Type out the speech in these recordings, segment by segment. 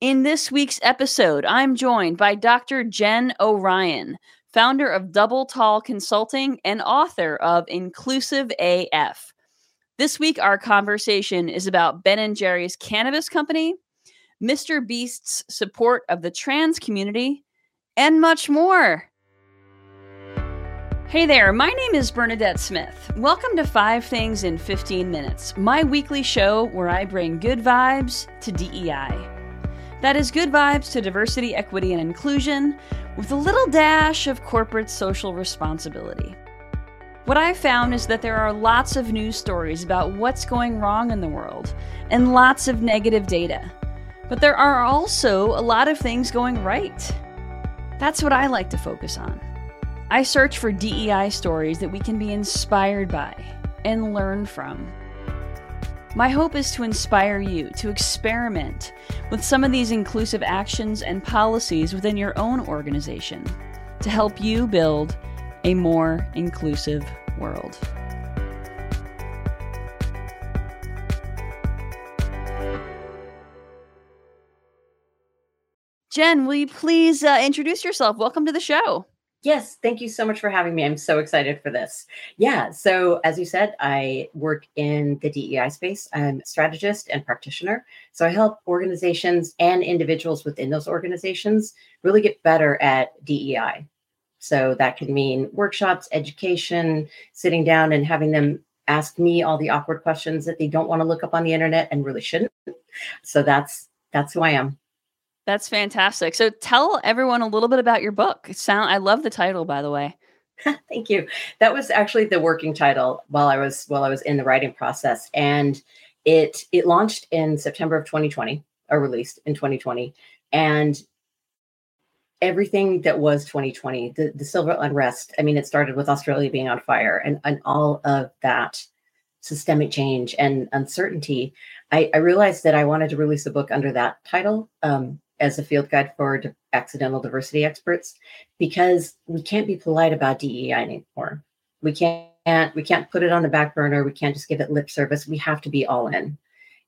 In this week's episode, I'm joined by Dr. Jen O'Ryan, founder of Double Tall Consulting and author of Inclusive AF. This week, our conversation is about Ben and Jerry's Cannabis Company, Mr. Beast's support of the trans community, and much more. Hey there, my name is Bernadette Smith. Welcome to Five Things in 15 Minutes, my weekly show where I bring good vibes to DEI. That is good vibes to diversity, equity, and inclusion with a little dash of corporate social responsibility. What I've found is that there are lots of news stories about what's going wrong in the world and lots of negative data. But there are also a lot of things going right. That's what I like to focus on. I search for DEI stories that we can be inspired by and learn from. My hope is to inspire you to experiment with some of these inclusive actions and policies within your own organization to help you build a more inclusive world. Jen, will you please uh, introduce yourself? Welcome to the show. Yes, thank you so much for having me. I'm so excited for this. Yeah, so as you said, I work in the DEI space. I'm a strategist and practitioner. So I help organizations and individuals within those organizations really get better at DEI. So that can mean workshops, education, sitting down and having them ask me all the awkward questions that they don't want to look up on the internet and really shouldn't. So that's that's who I am. That's fantastic. So tell everyone a little bit about your book. Sound I love the title by the way. Thank you. That was actually the working title while I was while I was in the writing process and it it launched in September of 2020 or released in 2020 and everything that was 2020 the, the civil unrest i mean it started with australia being on fire and, and all of that systemic change and uncertainty I, I realized that i wanted to release a book under that title um, as a field guide for accidental diversity experts because we can't be polite about DEI anymore. We can't we can't put it on the back burner. We can't just give it lip service. We have to be all in.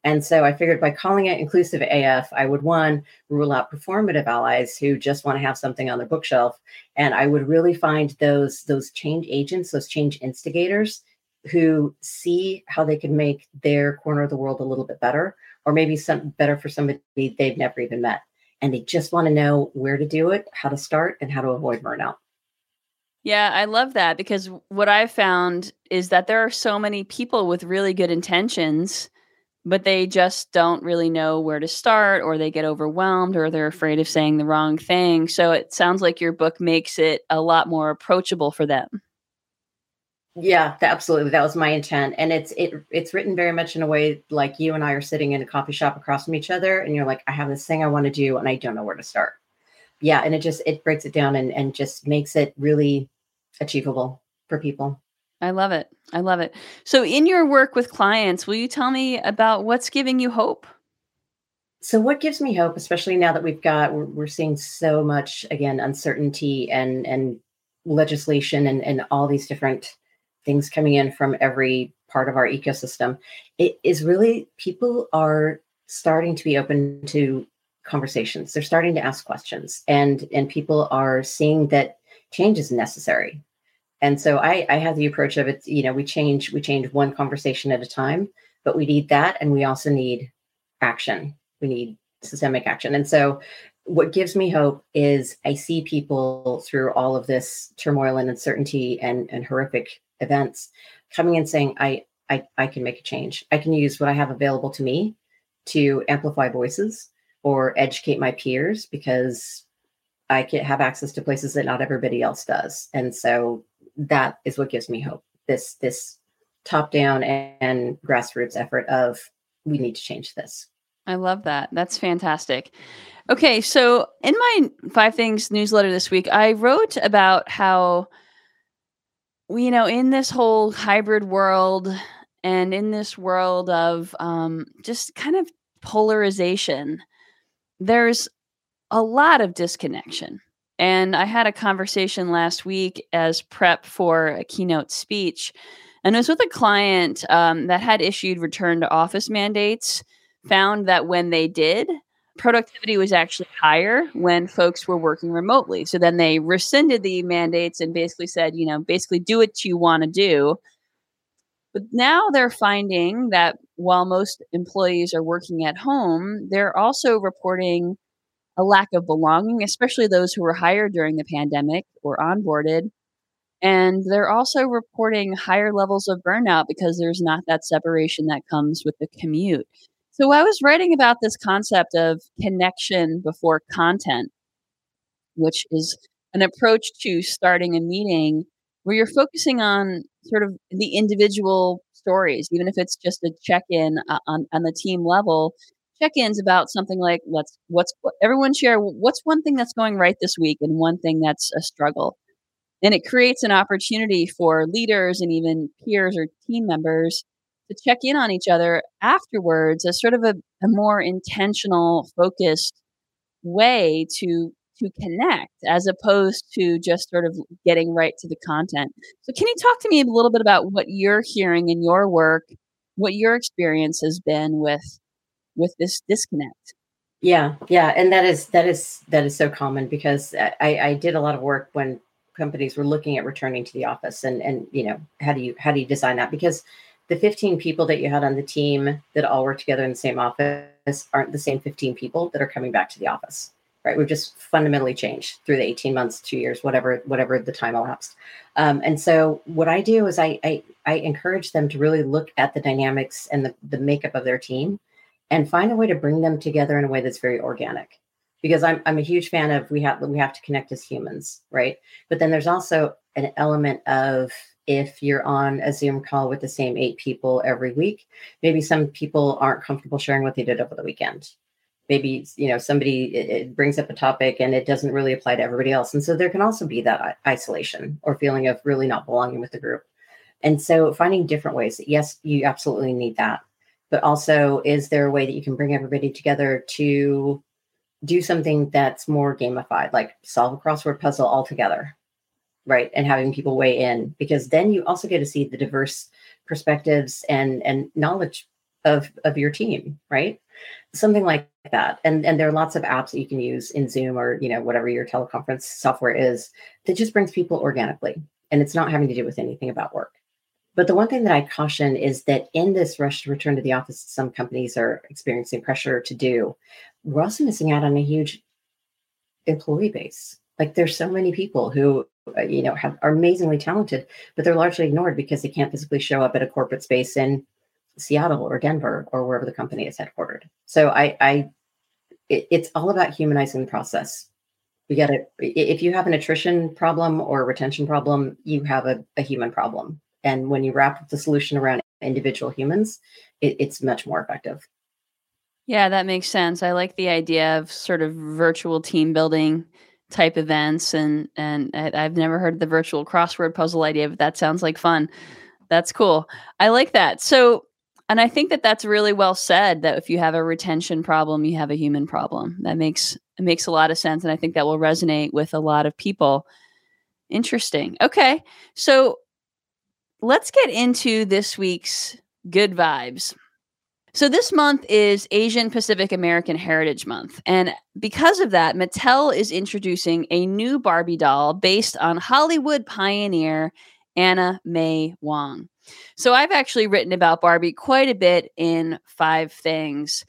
And so I figured by calling it inclusive AF, I would one rule out performative allies who just want to have something on their bookshelf, and I would really find those those change agents, those change instigators who see how they can make their corner of the world a little bit better, or maybe some better for somebody they've never even met and they just want to know where to do it, how to start, and how to avoid burnout. Yeah, I love that because what I've found is that there are so many people with really good intentions, but they just don't really know where to start, or they get overwhelmed, or they're afraid of saying the wrong thing. So it sounds like your book makes it a lot more approachable for them. Yeah, absolutely. That was my intent. And it's it it's written very much in a way like you and I are sitting in a coffee shop across from each other and you're like, I have this thing I want to do and I don't know where to start. Yeah, and it just it breaks it down and and just makes it really achievable for people. I love it. I love it. So in your work with clients, will you tell me about what's giving you hope? So what gives me hope, especially now that we've got we're, we're seeing so much again uncertainty and and legislation and and all these different things coming in from every part of our ecosystem. It is really people are starting to be open to conversations. They're starting to ask questions and and people are seeing that change is necessary. And so i i have the approach of it you know we change we change one conversation at a time but we need that and we also need action. We need systemic action. And so what gives me hope is i see people through all of this turmoil and uncertainty and and horrific events coming and saying I, I i can make a change. I can use what i have available to me to amplify voices or educate my peers because i can have access to places that not everybody else does. And so that is what gives me hope this this top down and, and grassroots effort of we need to change this. I love that. That's fantastic. Okay so in my five things newsletter this week i wrote about how you know, in this whole hybrid world and in this world of um, just kind of polarization, there's a lot of disconnection. And I had a conversation last week as prep for a keynote speech, and it was with a client um, that had issued return to office mandates, found that when they did, productivity was actually higher when folks were working remotely. So then they rescinded the mandates and basically said, you know, basically do what you want to do. But now they're finding that while most employees are working at home, they're also reporting a lack of belonging, especially those who were hired during the pandemic or onboarded. And they're also reporting higher levels of burnout because there's not that separation that comes with the commute. So I was writing about this concept of connection before content, which is an approach to starting a meeting where you're focusing on sort of the individual stories, even if it's just a check-in uh, on, on the team level. Check-ins about something like let's what's everyone share what's one thing that's going right this week and one thing that's a struggle. And it creates an opportunity for leaders and even peers or team members to check in on each other afterwards as sort of a, a more intentional, focused way to to connect as opposed to just sort of getting right to the content. So can you talk to me a little bit about what you're hearing in your work, what your experience has been with with this disconnect? Yeah, yeah, and that is that is that is so common because I, I did a lot of work when companies were looking at returning to the office and and you know how do you how do you design that because the 15 people that you had on the team that all work together in the same office aren't the same 15 people that are coming back to the office right? We've just fundamentally changed through the 18 months two years whatever whatever the time elapsed. Um, and so what i do is I, I i encourage them to really look at the dynamics and the, the makeup of their team and find a way to bring them together in a way that's very organic. Because I'm, I'm a huge fan of we have we have to connect as humans right? But then there's also an element of if you're on a Zoom call with the same eight people every week. Maybe some people aren't comfortable sharing what they did over the weekend. Maybe you know somebody it, it brings up a topic and it doesn't really apply to everybody else, and so there can also be that isolation or feeling of really not belonging with the group. And so finding different ways. Yes, you absolutely need that, but also is there a way that you can bring everybody together to do something that's more gamified, like solve a crossword puzzle all together right and having people weigh in because then you also get to see the diverse perspectives and and knowledge of of your team right? Something like that. And and there are lots of apps that you can use in zoom or you know whatever your teleconference software is that just brings people organically and it's not having to do with anything about work. But the one thing that i caution is that in this rush to return to the office some companies are experiencing pressure to do we're also missing out on a huge employee base like there's so many people who uh, you know have are amazingly talented but they're largely ignored because they can't physically show up at a corporate space in seattle or denver or wherever the company is headquartered. So i i it, it's all about humanizing the process. We got to if you have an attrition problem or a retention problem you have a, a human problem. And when you wrap the solution around individual humans it, it's much more effective. Yeah that makes sense. I like the idea of sort of virtual team building type events and and I've never heard the virtual crossword puzzle idea but that sounds like fun. That's cool. I like that. So and I think that that's really well said that if you have a retention problem, you have a human problem. That makes it makes a lot of sense and I think that will resonate with a lot of people. Interesting. Okay. So let's get into this week's good vibes. So, this month is Asian Pacific American Heritage Month. And because of that, Mattel is introducing a new Barbie doll based on Hollywood pioneer Anna May Wong. So, I've actually written about Barbie quite a bit in Five Things.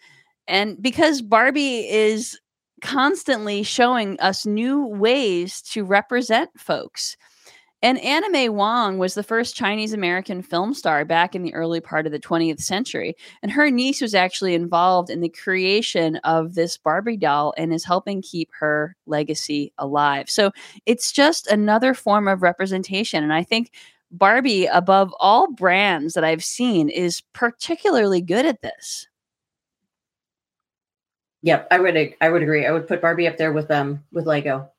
And because Barbie is constantly showing us new ways to represent folks. Anna May Wong was the first Chinese American film star back in the early part of the 20th century. And her niece was actually involved in the creation of this Barbie doll and is helping keep her legacy alive. So it's just another form of representation. And I think Barbie, above all brands that I've seen, is particularly good at this. Yep, I would I would agree. I would put Barbie up there with um with Lego.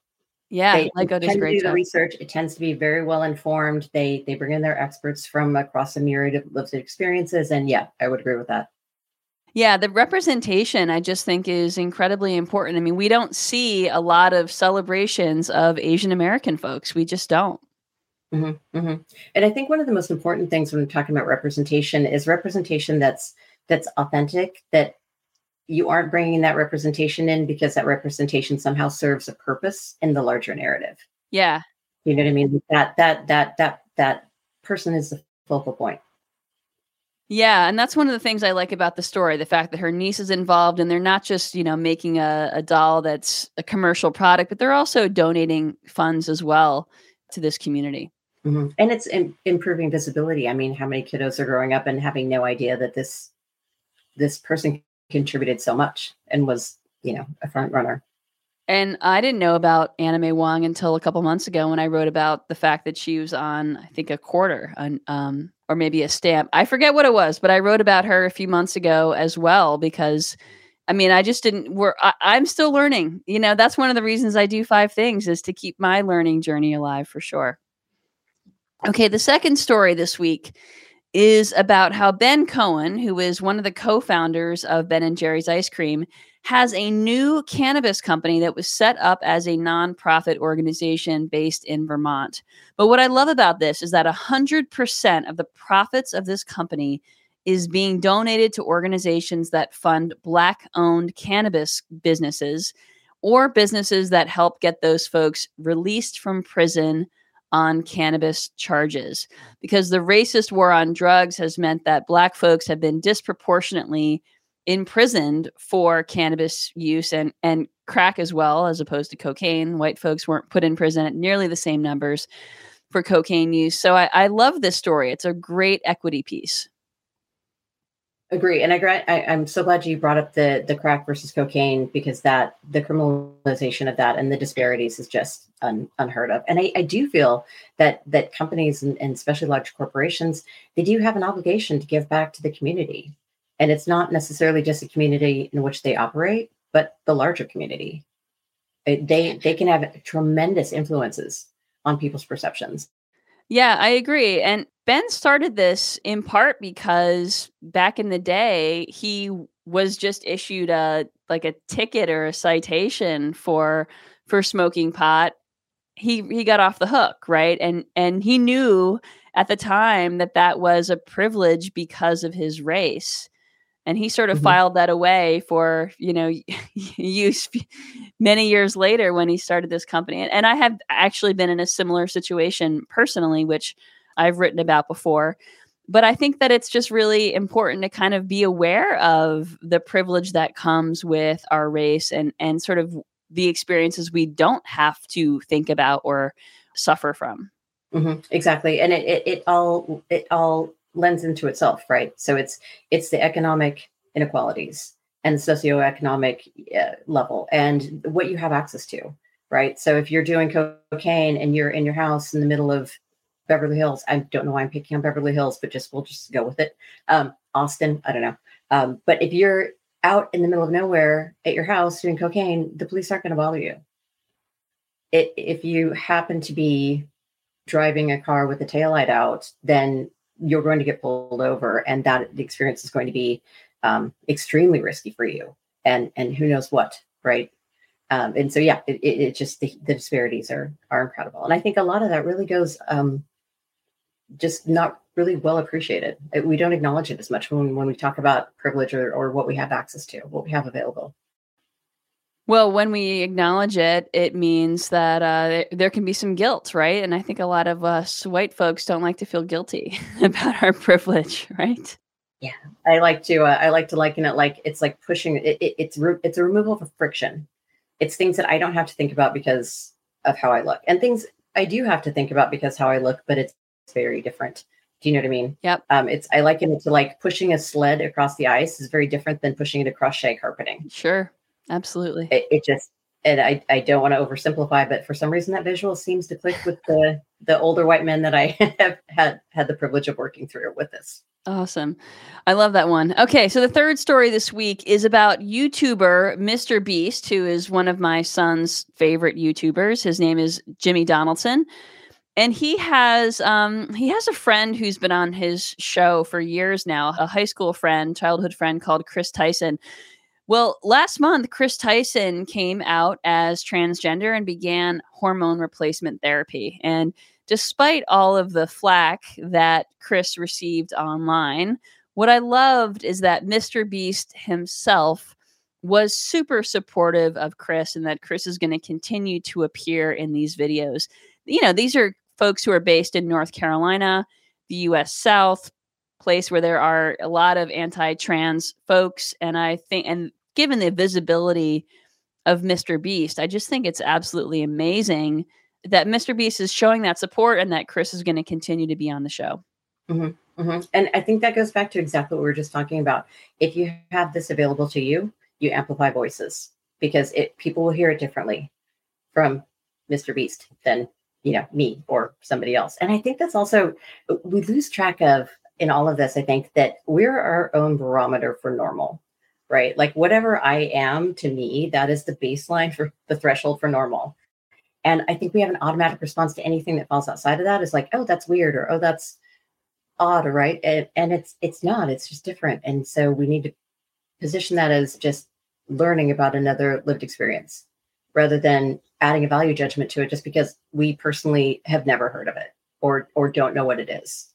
Yeah, they Lego does great do the research. It tends to be very well informed. They they bring in their experts from across a myriad of lived experiences, and yeah, I would agree with that. Yeah, the representation I just think is incredibly important. I mean, we don't see a lot of celebrations of Asian American folks. We just don't. Mm-hmm, mm-hmm. And I think one of the most important things when we're talking about representation is representation that's that's authentic, that you aren't bringing that representation in because that representation somehow serves a purpose in the larger narrative. Yeah. You know what I mean? That that that that that person is the focal point. Yeah, and that's one of the things I like about the story, the fact that her niece is involved and they're not just, you know, making a, a doll that's a commercial product, but they're also donating funds as well to this community. Mm-hmm. And it's in, improving visibility. I mean, how many kiddos are growing up and having no idea that this this person contributed so much and was, you know, a front runner. And I didn't know about Anna May Wong until a couple months ago when I wrote about the fact that she was on, I think, a quarter, on, um, or maybe a stamp. I forget what it was, but I wrote about her a few months ago as well because, I mean, I just didn't. We're I, I'm still learning. You know, that's one of the reasons I do five things is to keep my learning journey alive for sure. Okay, the second story this week is about how Ben Cohen, who is one of the co-founders of Ben and Jerry's Ice Cream, has a new cannabis company that was set up as a nonprofit organization based in Vermont. But what I love about this is that 100% of the profits of this company is being donated to organizations that fund Black owned cannabis businesses or businesses that help get those folks released from prison on cannabis charges. Because the racist war on drugs has meant that Black folks have been disproportionately imprisoned for cannabis use and and crack as well as opposed to cocaine. White folks weren't put in prison at nearly the same numbers for cocaine use. So i, I love this story. It's a great equity piece agree and I, I i'm so glad you brought up the the crack versus cocaine because that the criminalization of that and the disparities is just un, unheard of. And I, I do feel that that companies and, and especially large corporations they do have an obligation to give back to the community. And it's not necessarily just a community in which they operate but the larger community. They they can have tremendous influences on people's perceptions. Yeah i agree and ben started this in part because back in the day he was just issued a like a ticket or a citation for for smoking pot. He he got off the hook right? And and he knew at the time that that was a privilege because of his race. And he sort of mm-hmm. filed that away for you know use many years later when he started this company. And, and i have actually been in a similar situation personally which i've written about before but i think that it's just really important to kind of be aware of the privilege that comes with our race and and sort of the experiences we don't have to think about or suffer from mm-hmm. exactly and it, it it all it all lends into itself, right? So it's it's the economic inequalities and socioeconomic uh, level and what you have access to, right? So if you're doing cocaine and you're in your house in the middle of Beverly Hills, I don't know why I'm picking on Beverly Hills, but just we'll just go with it. Um, Austin, I don't know. Um, but if you're out in the middle of nowhere at your house doing cocaine, the police aren't going to bother you. It, if you happen to be driving a car with the taillight out, then you're going to get pulled over and that experience is going to be um, extremely risky for you and and who knows what right um, and so yeah it, it, it just the, the, disparities are are incredible and i think a lot of that really goes um, just not really well appreciated we don't acknowledge it as much when, when we talk about privilege or, or what we have access to what we have available well, when we acknowledge it, it means that uh, there can be some guilt, right? And I think a lot of us white folks don't like to feel guilty about our privilege, right? Yeah, I like to. Uh, I like to liken it like it's like pushing. It, it, it's re- it's a removal of friction. It's things that I don't have to think about because of how I look, and things I do have to think about because how I look, but it's very different. Do you know what I mean? Yep. Um, it's I liken it to like pushing a sled across the ice is very different than pushing it across shag carpeting. Sure. Absolutely. It, it just and I, I don't want to oversimplify, but for some reason that visual seems to click with the the older white men that I have had had the privilege of working through with this. Awesome. I love that one. Okay, so the third story this week is about YouTuber Mr. Beast, who is one of my son's favorite YouTubers. His name is Jimmy Donaldson. And he has um, he has a friend who's been on his show for years now, a high school friend, childhood friend called Chris Tyson well, last month, Chris Tyson came out as transgender and began hormone replacement therapy. And despite all of the flack that Chris received online, what I loved is that Mr. Beast himself was super supportive of Chris and that Chris is going to continue to appear in these videos. You know, these are folks who are based in North Carolina, the US South, place where there are a lot of anti-trans folks and I think and given the visibility of Mr. Beast, I just think it's absolutely amazing that Mr. Beast is showing that support and that Chris is going to continue to be on the show. Mm-hmm, mm-hmm. And I think that goes back to exactly what we were just talking about. If you have this available to you, you amplify voices because it people will hear it differently from Mr. Beast than you know me or somebody else. And I think that's also we lose track of in all of this. I think that we're our own barometer for normal, right? Like whatever I am to me, that is the baseline for the threshold for normal. And I think we have an automatic response to anything that falls outside of that is like, oh, that's weird or oh, that's odd, right? And, and it's it's not. It's just different. And so we need to position that as just learning about another lived experience rather than adding a value judgment to it just because we personally have never heard of it or or don't know what it is.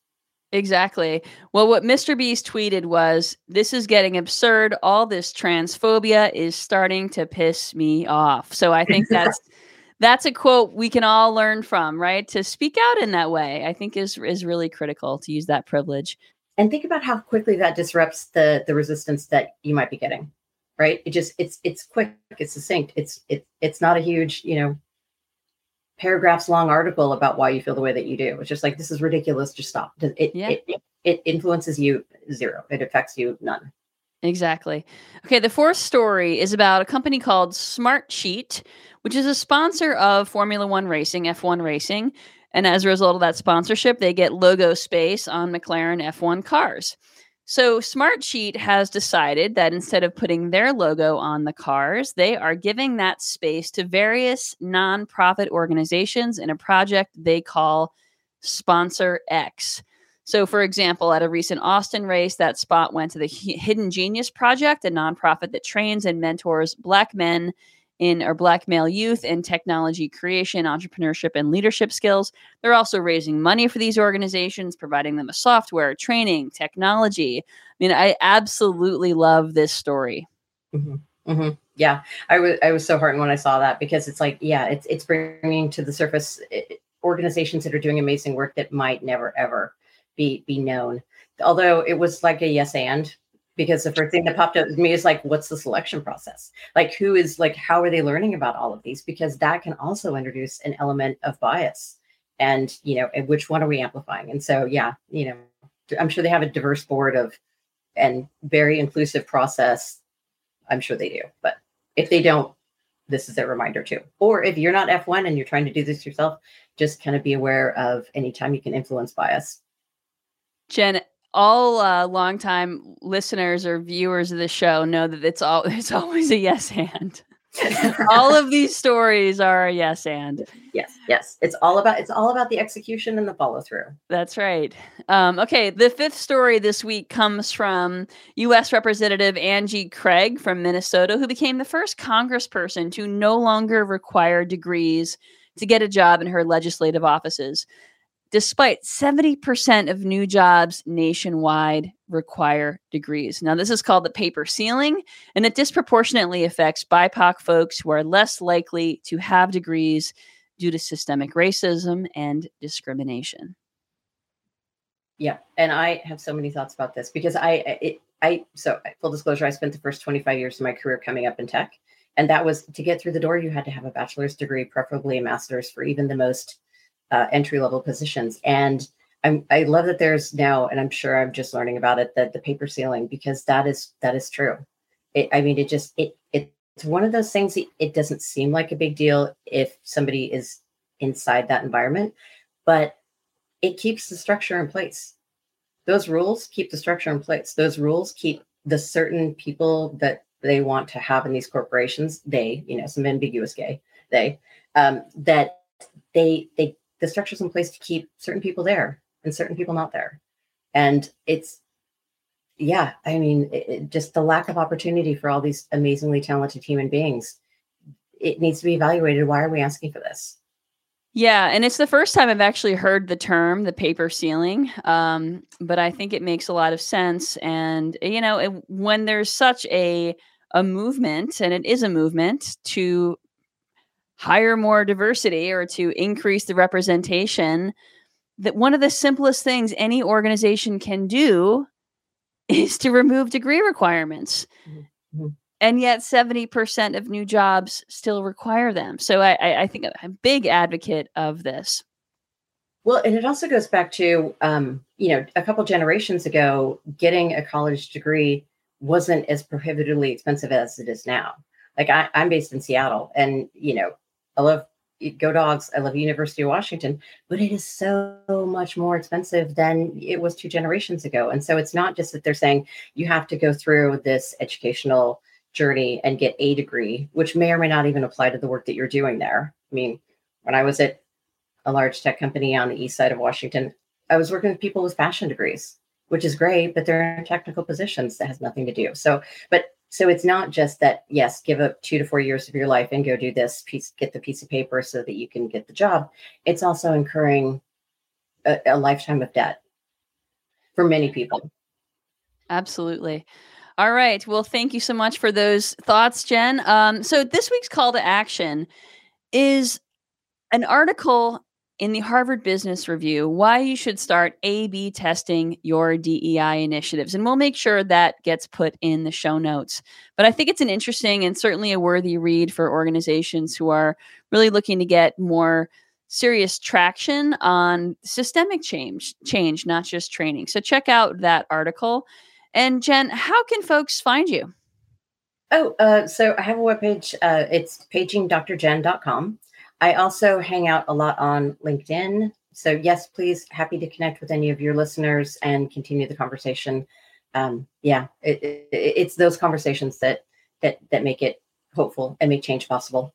Exactly. Well, what Mr. Beast tweeted was this is getting absurd. All this transphobia is starting to piss me off. So I think that's that's a quote we can all learn from, right? To speak out in that way, I think is is really critical to use that privilege. And think about how quickly that disrupts the the resistance that you might be getting. Right? It just it's it's quick, it's succinct. It's it it's not a huge, you know, paragraphs long article about why you feel the way that you do. It's just like this is ridiculous. Just stop. It yeah. it, it, it influences you zero. It affects you none. Exactly. Okay, the fourth story is about a company called Smart Smartsheet, which is a sponsor of Formula One racing, F1 racing. And as a result of that sponsorship, they get logo space on McLaren F1 cars. So Smartsheet has decided that instead of putting their logo on the cars, they are giving that space to various nonprofit organizations in a project they call Sponsor X. So, for example, at a recent Austin race, that spot went to the Hidden Genius Project, a nonprofit that trains and mentors Black men in or black male youth in technology creation, entrepreneurship, and leadership skills. They're also raising money for these organizations, providing them a software, training, technology. I mean, I absolutely love this story. Mm-hmm. Mm-hmm. Yeah, I was I was so heartened when I saw that because it's like, yeah, it's it's bringing to the surface eh, organizations that are doing amazing work that might never ever be be known. Although it was like a yes and because the first thing that popped up to me is like, what's the selection process? Like, who is like, how are they learning about all of these? Because that can also introduce an element of bias. And, you know, and which one are we amplifying? And so, yeah, you know, I'm sure they have a diverse board of and very inclusive process. I'm sure they do. But if they don't, this is a reminder too. Or if you're not F1 and you're trying to do this yourself, just kind of be aware of anytime you can influence bias. Jen, all uh, longtime listeners or viewers of the show know that it's all it's always a yes and. all of these stories are a yes and. Yes, yes. It's all about it's all about the execution and the follow through. That's right. Um, okay, the fifth story this week comes from U.S. Representative Angie Craig from Minnesota, who became the first Congressperson to no longer require degrees to get a job in her legislative offices despite 70% of new jobs nationwide require degrees. Now, this is called the paper ceiling, and it disproportionately affects BIPOC folks who are less likely to have degrees due to systemic racism and discrimination. Yeah, and I have so many thoughts about this because I, it, I, so full disclosure, I spent the first 25 years of my career coming up in tech. And that was to get through the door, you had to have a bachelor's degree, preferably a master's for even the most uh, entry level positions. And I'm, I love that there's now, and I'm sure I'm just learning about it, that the paper ceiling because that is that is true. It, I mean, it just it it's one of those things. That it doesn't seem like a big deal if somebody is inside that environment, but it keeps the structure in place. Those rules keep the structure in place. Those rules keep the certain people that they want to have in these corporations. They, you know, some ambiguous gay. They um, that they they the structures in place to keep certain people there and certain people not there. And it's, yeah, I mean, it, just the lack of opportunity for all these amazingly talented human beings. It needs to be evaluated. Why are we asking for this? Yeah, and it's the first time I've actually heard the term the paper ceiling. Um, but I think it makes a lot of sense. And, you know, it, when there's such a a movement, and it is a movement to hire more diversity or to increase the representation, that one of the simplest things any organization can do is to remove degree requirements. Mm-hmm. And yet, 70% of new jobs still require them. So, I, I think I'm a big advocate of this. Well, and it also goes back to, um, you know, a couple generations ago, getting a college degree wasn't as prohibitively expensive as it is now. Like I, I'm based in Seattle, and you know, I love go dogs. I love University of Washington, but it is so much more expensive than it was two generations ago. And so it's not just that they're saying you have to go through this educational journey and get a degree, which may or may not even apply to the work that you're doing there. I mean, when I was at a large tech company on the east side of Washington, I was working with people with fashion degrees, which is great, but they're in technical positions that has nothing to do. So, but so it's not just that yes give up two to four years of your life and go do this piece get the piece of paper so that you can get the job. It's also incurring a, a lifetime of debt for many people. Absolutely. All right. Well thank you so much for those thoughts jen. Um, so this week's call to action is an article in the Harvard Business Review why you should start A B testing your DEI initiatives. And we'll make sure that gets put in the show notes. But I think it's an interesting and certainly a worthy read for organizations who are really looking to get more serious traction on systemic change, change, not just training. So check out that article. And Jen, how can folks find you? Oh, uh, so I have a webpage. Uh, it's pagingdrjen.com. I also hang out a lot on LinkedIn. So, yes, please, happy to connect with any of your listeners and continue the conversation. Um, yeah, it, it, it's those conversations that that that make it hopeful and make change possible.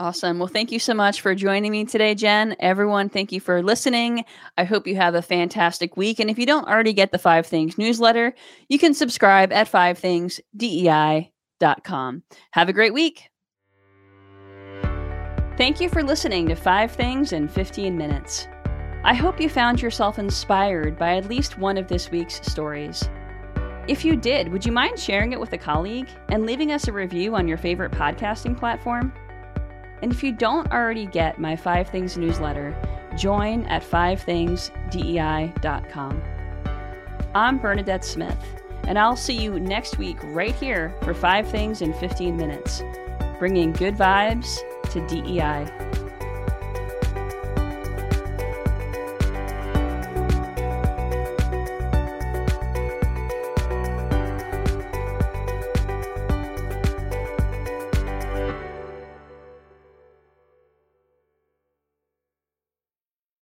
Awesome. Well, thank you so much for joining me today, Jen. Everyone, thank you for listening. I hope you have a fantastic week. And if you don't already get the Five Things newsletter, you can subscribe at fivethingsdei.com. Have a great week. Thank you for listening to Five Things in 15 Minutes. I hope you found yourself inspired by at least one of this week's stories. If you did, would you mind sharing it with a colleague and leaving us a review on your favorite podcasting platform? And if you don't already get my Five Things newsletter, join at fivethingsdei.com. I'm Bernadette Smith, and I'll see you next week right here for Five Things in 15 Minutes, bringing good vibes to DEI.